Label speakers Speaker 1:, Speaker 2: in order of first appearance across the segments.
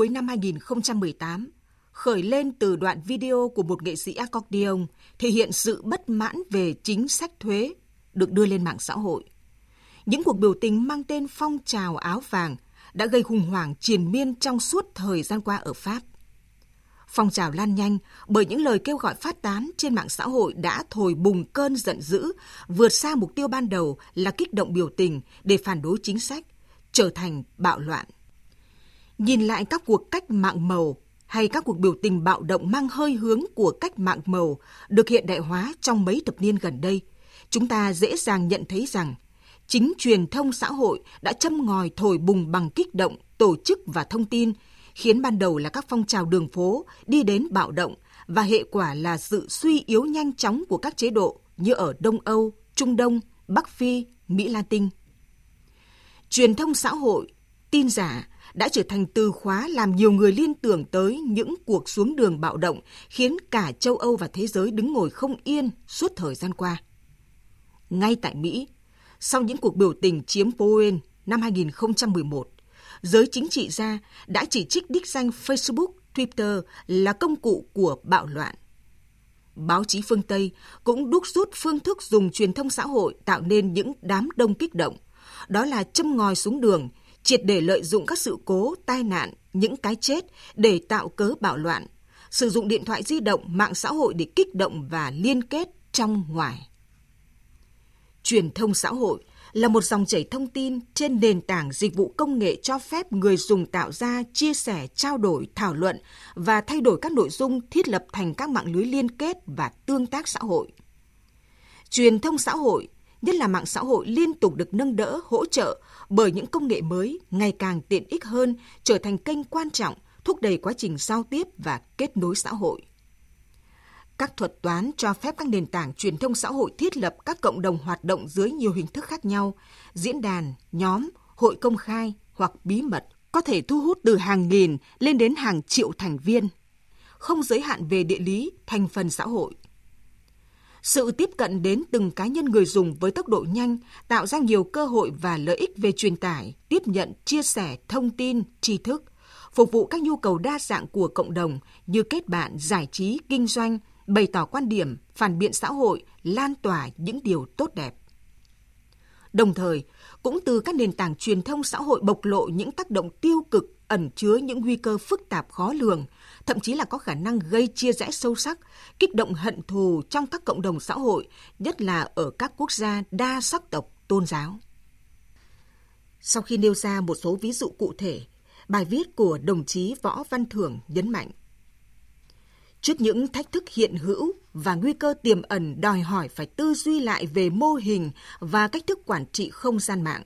Speaker 1: cuối năm 2018, khởi lên từ đoạn video của một nghệ sĩ accordion thể hiện sự bất mãn về chính sách thuế được đưa lên mạng xã hội. Những cuộc biểu tình mang tên phong trào áo vàng đã gây khủng hoảng triền miên trong suốt thời gian qua ở Pháp. Phong trào lan nhanh bởi những lời kêu gọi phát tán trên mạng xã hội đã thổi bùng cơn giận dữ, vượt xa mục tiêu ban đầu là kích động biểu tình để phản đối chính sách, trở thành bạo loạn. Nhìn lại các cuộc cách mạng màu hay các cuộc biểu tình bạo động mang hơi hướng của cách mạng màu được hiện đại hóa trong mấy thập niên gần đây, chúng ta dễ dàng nhận thấy rằng chính truyền thông xã hội đã châm ngòi thổi bùng bằng kích động, tổ chức và thông tin, khiến ban đầu là các phong trào đường phố đi đến bạo động và hệ quả là sự suy yếu nhanh chóng của các chế độ như ở Đông Âu, Trung Đông, Bắc Phi, Mỹ Latin. Truyền thông xã hội, tin giả đã trở thành từ khóa làm nhiều người liên tưởng tới những cuộc xuống đường bạo động khiến cả châu Âu và thế giới đứng ngồi không yên suốt thời gian qua. Ngay tại Mỹ, sau những cuộc biểu tình chiếm Powell năm 2011, giới chính trị gia đã chỉ trích đích danh Facebook, Twitter là công cụ của bạo loạn. Báo chí phương Tây cũng đúc rút phương thức dùng truyền thông xã hội tạo nên những đám đông kích động. Đó là châm ngòi xuống đường, triệt để lợi dụng các sự cố, tai nạn, những cái chết để tạo cớ bạo loạn, sử dụng điện thoại di động, mạng xã hội để kích động và liên kết trong ngoài. Truyền thông xã hội là một dòng chảy thông tin trên nền tảng dịch vụ công nghệ cho phép người dùng tạo ra, chia sẻ, trao đổi, thảo luận và thay đổi các nội dung thiết lập thành các mạng lưới liên kết và tương tác xã hội. Truyền thông xã hội, nhất là mạng xã hội liên tục được nâng đỡ, hỗ trợ bởi những công nghệ mới ngày càng tiện ích hơn, trở thành kênh quan trọng thúc đẩy quá trình giao tiếp và kết nối xã hội. Các thuật toán cho phép các nền tảng truyền thông xã hội thiết lập các cộng đồng hoạt động dưới nhiều hình thức khác nhau, diễn đàn, nhóm, hội công khai hoặc bí mật, có thể thu hút từ hàng nghìn lên đến hàng triệu thành viên, không giới hạn về địa lý, thành phần xã hội. Sự tiếp cận đến từng cá nhân người dùng với tốc độ nhanh tạo ra nhiều cơ hội và lợi ích về truyền tải, tiếp nhận, chia sẻ thông tin, tri thức, phục vụ các nhu cầu đa dạng của cộng đồng như kết bạn, giải trí, kinh doanh, bày tỏ quan điểm, phản biện xã hội, lan tỏa những điều tốt đẹp. Đồng thời, cũng từ các nền tảng truyền thông xã hội bộc lộ những tác động tiêu cực ẩn chứa những nguy cơ phức tạp khó lường, thậm chí là có khả năng gây chia rẽ sâu sắc, kích động hận thù trong các cộng đồng xã hội, nhất là ở các quốc gia đa sắc tộc tôn giáo. Sau khi nêu ra một số ví dụ cụ thể, bài viết của đồng chí Võ Văn Thưởng nhấn mạnh Trước những thách thức hiện hữu và nguy cơ tiềm ẩn đòi hỏi phải tư duy lại về mô hình và cách thức quản trị không gian mạng.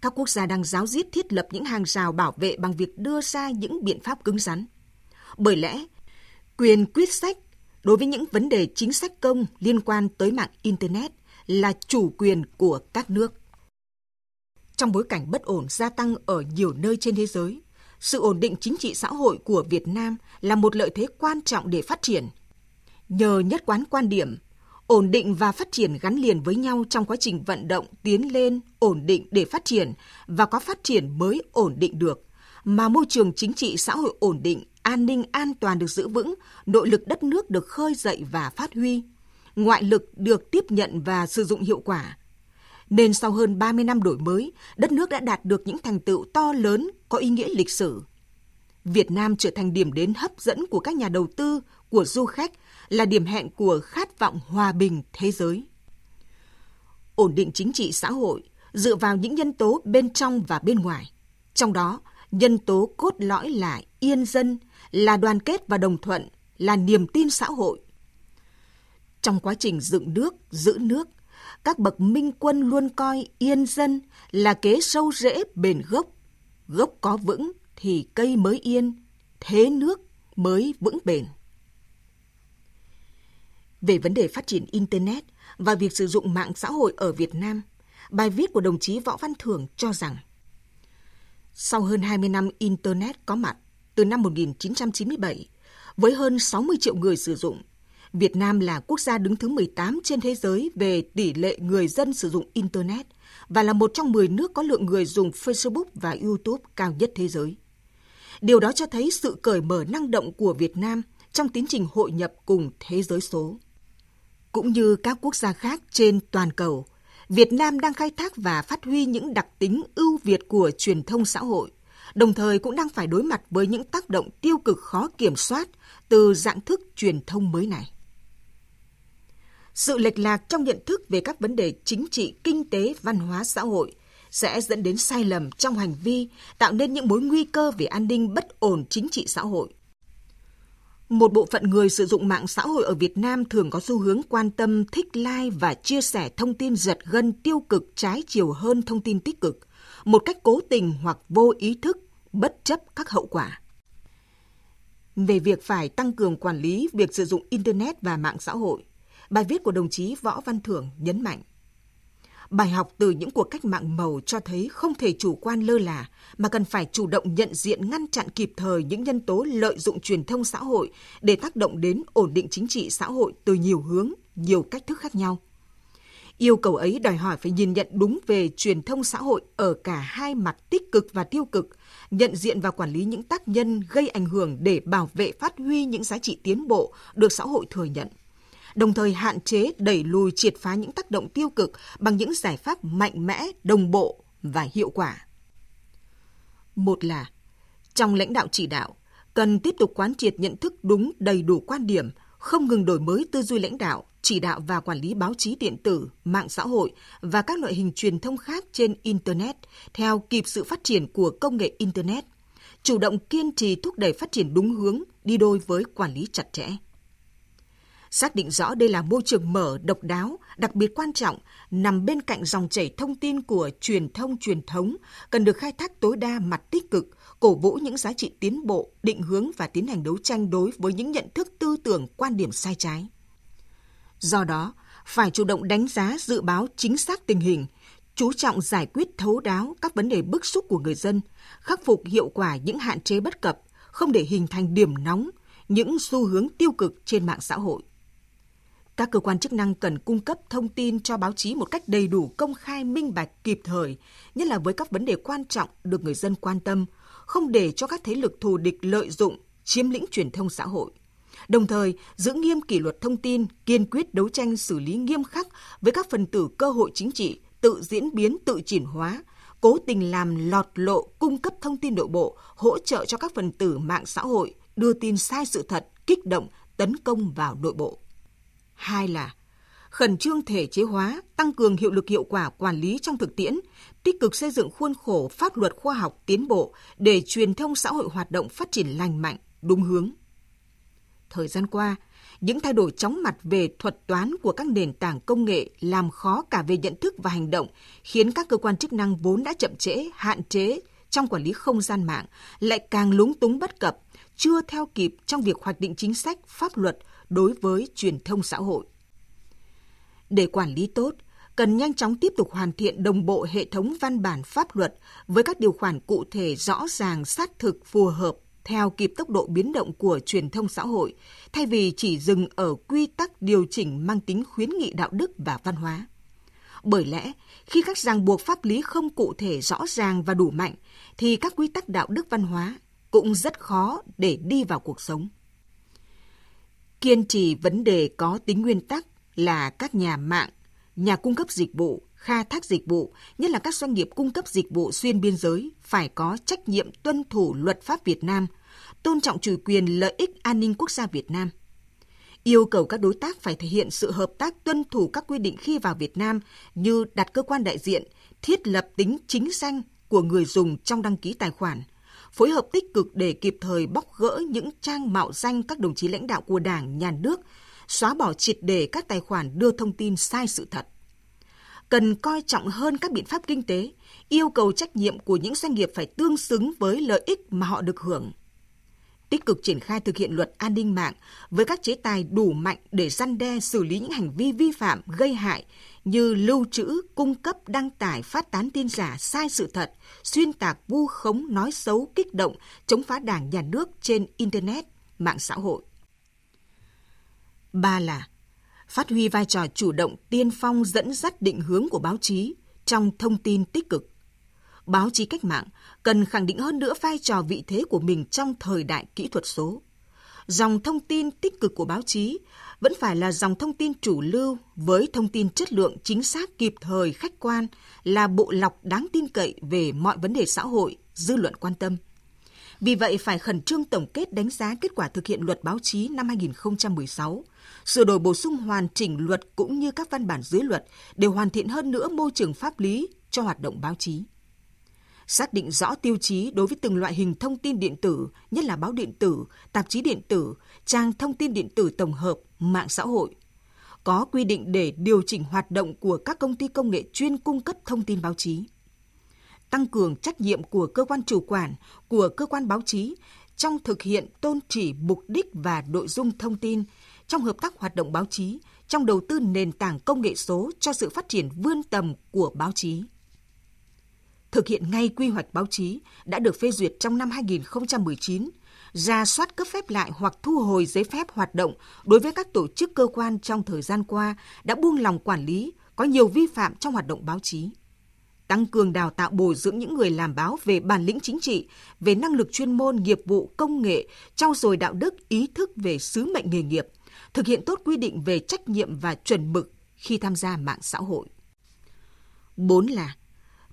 Speaker 1: Các quốc gia đang giáo diết thiết lập những hàng rào bảo vệ bằng việc đưa ra những biện pháp cứng rắn. Bởi lẽ, quyền quyết sách đối với những vấn đề chính sách công liên quan tới mạng Internet là chủ quyền của các nước. Trong bối cảnh bất ổn gia tăng ở nhiều nơi trên thế giới, sự ổn định chính trị xã hội của Việt Nam là một lợi thế quan trọng để phát triển. Nhờ nhất quán quan điểm, ổn định và phát triển gắn liền với nhau trong quá trình vận động tiến lên ổn định để phát triển và có phát triển mới ổn định được, mà môi trường chính trị xã hội ổn định, an ninh an toàn được giữ vững, nội lực đất nước được khơi dậy và phát huy, ngoại lực được tiếp nhận và sử dụng hiệu quả, nên sau hơn 30 năm đổi mới, đất nước đã đạt được những thành tựu to lớn có ý nghĩa lịch sử. Việt Nam trở thành điểm đến hấp dẫn của các nhà đầu tư, của du khách, là điểm hẹn của khát vọng hòa bình thế giới. Ổn định chính trị xã hội dựa vào những nhân tố bên trong và bên ngoài. Trong đó, nhân tố cốt lõi là yên dân, là đoàn kết và đồng thuận, là niềm tin xã hội. Trong quá trình dựng nước, giữ nước, các bậc minh quân luôn coi yên dân là kế sâu rễ bền gốc. Gốc có vững thì cây mới yên, thế nước mới vững bền. Về vấn đề phát triển Internet và việc sử dụng mạng xã hội ở Việt Nam, bài viết của đồng chí Võ Văn Thưởng cho rằng sau hơn 20 năm Internet có mặt từ năm 1997, với hơn 60 triệu người sử dụng, Việt Nam là quốc gia đứng thứ 18 trên thế giới về tỷ lệ người dân sử dụng Internet và là một trong 10 nước có lượng người dùng Facebook và YouTube cao nhất thế giới. Điều đó cho thấy sự cởi mở năng động của Việt Nam trong tiến trình hội nhập cùng thế giới số. Cũng như các quốc gia khác trên toàn cầu, Việt Nam đang khai thác và phát huy những đặc tính ưu việt của truyền thông xã hội, đồng thời cũng đang phải đối mặt với những tác động tiêu cực khó kiểm soát từ dạng thức truyền thông mới này. Sự lệch lạc trong nhận thức về các vấn đề chính trị, kinh tế, văn hóa, xã hội sẽ dẫn đến sai lầm trong hành vi, tạo nên những mối nguy cơ về an ninh bất ổn chính trị xã hội. Một bộ phận người sử dụng mạng xã hội ở Việt Nam thường có xu hướng quan tâm, thích like và chia sẻ thông tin giật gân tiêu cực trái chiều hơn thông tin tích cực, một cách cố tình hoặc vô ý thức, bất chấp các hậu quả. Về việc phải tăng cường quản lý việc sử dụng Internet và mạng xã hội, bài viết của đồng chí Võ Văn Thưởng nhấn mạnh Bài học từ những cuộc cách mạng màu cho thấy không thể chủ quan lơ là, mà cần phải chủ động nhận diện ngăn chặn kịp thời những nhân tố lợi dụng truyền thông xã hội để tác động đến ổn định chính trị xã hội từ nhiều hướng, nhiều cách thức khác nhau. Yêu cầu ấy đòi hỏi phải nhìn nhận đúng về truyền thông xã hội ở cả hai mặt tích cực và tiêu cực, nhận diện và quản lý những tác nhân gây ảnh hưởng để bảo vệ phát huy những giá trị tiến bộ được xã hội thừa nhận đồng thời hạn chế đẩy lùi triệt phá những tác động tiêu cực bằng những giải pháp mạnh mẽ, đồng bộ và hiệu quả. Một là trong lãnh đạo chỉ đạo, cần tiếp tục quán triệt nhận thức đúng đầy đủ quan điểm, không ngừng đổi mới tư duy lãnh đạo, chỉ đạo và quản lý báo chí điện tử, mạng xã hội và các loại hình truyền thông khác trên Internet theo kịp sự phát triển của công nghệ Internet, chủ động kiên trì thúc đẩy phát triển đúng hướng đi đôi với quản lý chặt chẽ. Xác định rõ đây là môi trường mở, độc đáo, đặc biệt quan trọng, nằm bên cạnh dòng chảy thông tin của truyền thông truyền thống, cần được khai thác tối đa mặt tích cực, cổ vũ những giá trị tiến bộ, định hướng và tiến hành đấu tranh đối với những nhận thức tư tưởng, quan điểm sai trái. Do đó, phải chủ động đánh giá dự báo chính xác tình hình, chú trọng giải quyết thấu đáo các vấn đề bức xúc của người dân, khắc phục hiệu quả những hạn chế bất cập, không để hình thành điểm nóng, những xu hướng tiêu cực trên mạng xã hội. Các cơ quan chức năng cần cung cấp thông tin cho báo chí một cách đầy đủ, công khai, minh bạch, kịp thời, nhất là với các vấn đề quan trọng được người dân quan tâm, không để cho các thế lực thù địch lợi dụng, chiếm lĩnh truyền thông xã hội. Đồng thời, giữ nghiêm kỷ luật thông tin, kiên quyết đấu tranh xử lý nghiêm khắc với các phần tử cơ hội chính trị tự diễn biến, tự chuyển hóa, cố tình làm lọt lộ cung cấp thông tin nội bộ, hỗ trợ cho các phần tử mạng xã hội đưa tin sai sự thật, kích động, tấn công vào nội bộ. Hai là khẩn trương thể chế hóa, tăng cường hiệu lực hiệu quả quản lý trong thực tiễn, tích cực xây dựng khuôn khổ pháp luật khoa học tiến bộ để truyền thông xã hội hoạt động phát triển lành mạnh, đúng hướng. Thời gian qua, những thay đổi chóng mặt về thuật toán của các nền tảng công nghệ làm khó cả về nhận thức và hành động, khiến các cơ quan chức năng vốn đã chậm trễ, hạn chế trong quản lý không gian mạng lại càng lúng túng bất cập, chưa theo kịp trong việc hoạch định chính sách, pháp luật đối với truyền thông xã hội. Để quản lý tốt, cần nhanh chóng tiếp tục hoàn thiện đồng bộ hệ thống văn bản pháp luật với các điều khoản cụ thể rõ ràng sát thực phù hợp theo kịp tốc độ biến động của truyền thông xã hội, thay vì chỉ dừng ở quy tắc điều chỉnh mang tính khuyến nghị đạo đức và văn hóa. Bởi lẽ, khi các ràng buộc pháp lý không cụ thể rõ ràng và đủ mạnh, thì các quy tắc đạo đức văn hóa cũng rất khó để đi vào cuộc sống. Kiên trì vấn đề có tính nguyên tắc là các nhà mạng, nhà cung cấp dịch vụ, khai thác dịch vụ, nhất là các doanh nghiệp cung cấp dịch vụ xuyên biên giới phải có trách nhiệm tuân thủ luật pháp Việt Nam, tôn trọng chủ quyền lợi ích an ninh quốc gia Việt Nam. Yêu cầu các đối tác phải thể hiện sự hợp tác tuân thủ các quy định khi vào Việt Nam như đặt cơ quan đại diện, thiết lập tính chính danh của người dùng trong đăng ký tài khoản – phối hợp tích cực để kịp thời bóc gỡ những trang mạo danh các đồng chí lãnh đạo của Đảng, Nhà nước, xóa bỏ triệt đề các tài khoản đưa thông tin sai sự thật. Cần coi trọng hơn các biện pháp kinh tế, yêu cầu trách nhiệm của những doanh nghiệp phải tương xứng với lợi ích mà họ được hưởng tích cực triển khai thực hiện luật an ninh mạng với các chế tài đủ mạnh để răn đe xử lý những hành vi vi phạm gây hại như lưu trữ, cung cấp, đăng tải, phát tán tin giả, sai sự thật, xuyên tạc, vu khống, nói xấu, kích động, chống phá đảng nhà nước trên Internet, mạng xã hội. Ba là phát huy vai trò chủ động tiên phong dẫn dắt định hướng của báo chí trong thông tin tích cực báo chí cách mạng cần khẳng định hơn nữa vai trò vị thế của mình trong thời đại kỹ thuật số. Dòng thông tin tích cực của báo chí vẫn phải là dòng thông tin chủ lưu với thông tin chất lượng chính xác kịp thời khách quan là bộ lọc đáng tin cậy về mọi vấn đề xã hội, dư luận quan tâm. Vì vậy phải khẩn trương tổng kết đánh giá kết quả thực hiện luật báo chí năm 2016, sửa đổi bổ sung hoàn chỉnh luật cũng như các văn bản dưới luật để hoàn thiện hơn nữa môi trường pháp lý cho hoạt động báo chí. Xác định rõ tiêu chí đối với từng loại hình thông tin điện tử, nhất là báo điện tử, tạp chí điện tử, trang thông tin điện tử tổng hợp, mạng xã hội. Có quy định để điều chỉnh hoạt động của các công ty công nghệ chuyên cung cấp thông tin báo chí tăng cường trách nhiệm của cơ quan chủ quản, của cơ quan báo chí trong thực hiện tôn chỉ mục đích và nội dung thông tin, trong hợp tác hoạt động báo chí, trong đầu tư nền tảng công nghệ số cho sự phát triển vươn tầm của báo chí. Thực hiện ngay quy hoạch báo chí đã được phê duyệt trong năm 2019, ra soát cấp phép lại hoặc thu hồi giấy phép hoạt động đối với các tổ chức cơ quan trong thời gian qua đã buông lòng quản lý, có nhiều vi phạm trong hoạt động báo chí tăng cường đào tạo bồi dưỡng những người làm báo về bản lĩnh chính trị, về năng lực chuyên môn, nghiệp vụ, công nghệ, trau dồi đạo đức, ý thức về sứ mệnh nghề nghiệp, thực hiện tốt quy định về trách nhiệm và chuẩn mực khi tham gia mạng xã hội. 4 là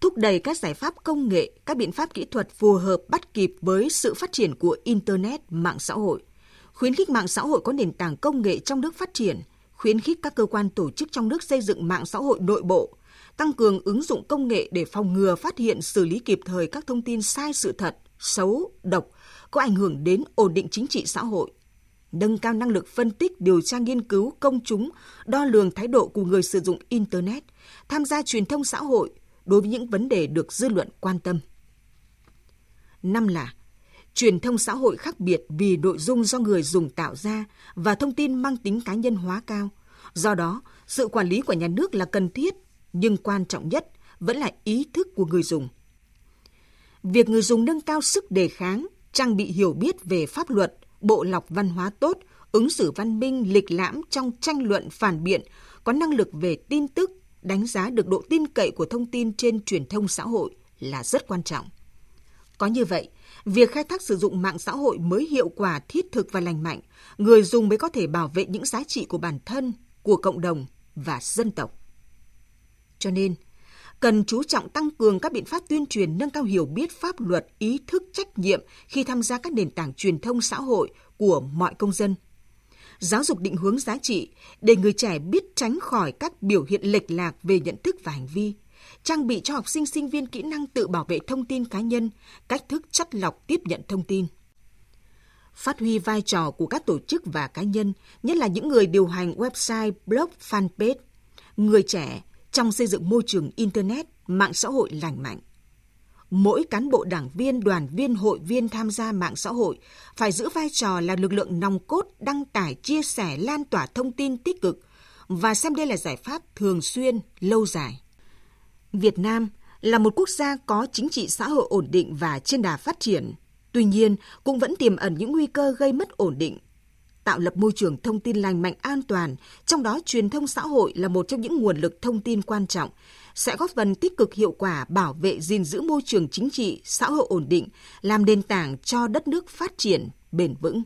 Speaker 1: thúc đẩy các giải pháp công nghệ, các biện pháp kỹ thuật phù hợp bắt kịp với sự phát triển của internet, mạng xã hội, khuyến khích mạng xã hội có nền tảng công nghệ trong nước phát triển, khuyến khích các cơ quan tổ chức trong nước xây dựng mạng xã hội nội bộ, tăng cường ứng dụng công nghệ để phòng ngừa phát hiện xử lý kịp thời các thông tin sai sự thật, xấu, độc, có ảnh hưởng đến ổn định chính trị xã hội, nâng cao năng lực phân tích, điều tra nghiên cứu công chúng, đo lường thái độ của người sử dụng Internet, tham gia truyền thông xã hội đối với những vấn đề được dư luận quan tâm. Năm là truyền thông xã hội khác biệt vì nội dung do người dùng tạo ra và thông tin mang tính cá nhân hóa cao. Do đó, sự quản lý của nhà nước là cần thiết nhưng quan trọng nhất vẫn là ý thức của người dùng. Việc người dùng nâng cao sức đề kháng, trang bị hiểu biết về pháp luật, bộ lọc văn hóa tốt, ứng xử văn minh, lịch lãm trong tranh luận phản biện, có năng lực về tin tức, đánh giá được độ tin cậy của thông tin trên truyền thông xã hội là rất quan trọng. Có như vậy, việc khai thác sử dụng mạng xã hội mới hiệu quả thiết thực và lành mạnh, người dùng mới có thể bảo vệ những giá trị của bản thân, của cộng đồng và dân tộc. Cho nên, cần chú trọng tăng cường các biện pháp tuyên truyền nâng cao hiểu biết pháp luật, ý thức trách nhiệm khi tham gia các nền tảng truyền thông xã hội của mọi công dân. Giáo dục định hướng giá trị để người trẻ biết tránh khỏi các biểu hiện lệch lạc về nhận thức và hành vi, trang bị cho học sinh sinh viên kỹ năng tự bảo vệ thông tin cá nhân, cách thức chắt lọc tiếp nhận thông tin. Phát huy vai trò của các tổ chức và cá nhân, nhất là những người điều hành website, blog, fanpage. Người trẻ trong xây dựng môi trường Internet, mạng xã hội lành mạnh. Mỗi cán bộ đảng viên, đoàn viên, hội viên tham gia mạng xã hội phải giữ vai trò là lực lượng nòng cốt đăng tải, chia sẻ, lan tỏa thông tin tích cực và xem đây là giải pháp thường xuyên, lâu dài. Việt Nam là một quốc gia có chính trị xã hội ổn định và trên đà phát triển. Tuy nhiên, cũng vẫn tiềm ẩn những nguy cơ gây mất ổn định, tạo lập môi trường thông tin lành mạnh an toàn, trong đó truyền thông xã hội là một trong những nguồn lực thông tin quan trọng, sẽ góp phần tích cực hiệu quả bảo vệ gìn giữ môi trường chính trị, xã hội ổn định, làm nền tảng cho đất nước phát triển bền vững.